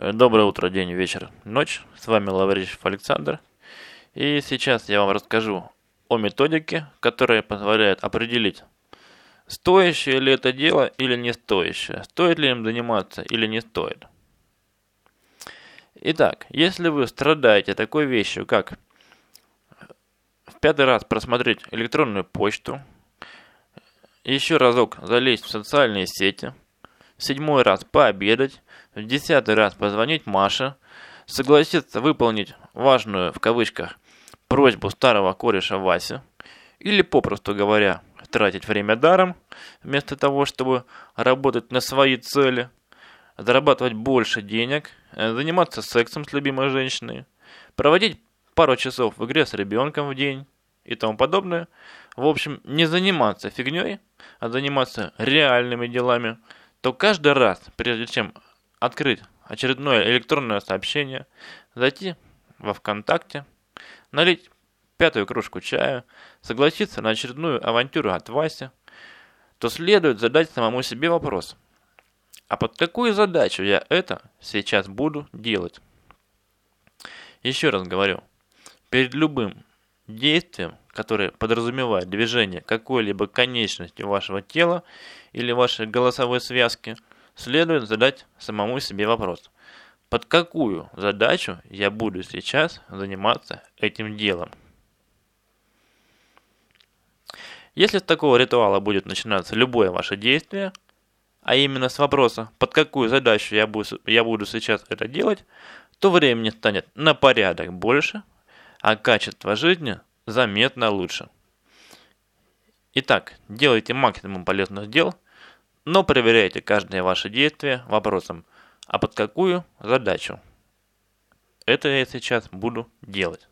Доброе утро, день, вечер, ночь. С вами Лаврищев Александр. И сейчас я вам расскажу о методике, которая позволяет определить, стоящее ли это дело или не стоящее, стоит ли им заниматься или не стоит. Итак, если вы страдаете такой вещью, как в пятый раз просмотреть электронную почту, еще разок залезть в социальные сети, седьмой раз пообедать, в десятый раз позвонить Маше, согласиться выполнить важную, в кавычках, просьбу старого кореша Васи, или, попросту говоря, тратить время даром, вместо того, чтобы работать на свои цели, зарабатывать больше денег, заниматься сексом с любимой женщиной, проводить пару часов в игре с ребенком в день и тому подобное. В общем, не заниматься фигней, а заниматься реальными делами, то каждый раз, прежде чем открыть очередное электронное сообщение, зайти во ВКонтакте, налить пятую кружку чая, согласиться на очередную авантюру от Васи, то следует задать самому себе вопрос, а под какую задачу я это сейчас буду делать? Еще раз говорю, перед любым действием, которое подразумевает движение какой-либо конечности вашего тела или вашей голосовой связки – следует задать самому себе вопрос. Под какую задачу я буду сейчас заниматься этим делом? Если с такого ритуала будет начинаться любое ваше действие, а именно с вопроса, под какую задачу я буду, я буду сейчас это делать, то времени станет на порядок больше, а качество жизни заметно лучше. Итак, делайте максимум полезных дел – но проверяйте каждое ваше действие вопросом «А под какую задачу?» Это я сейчас буду делать.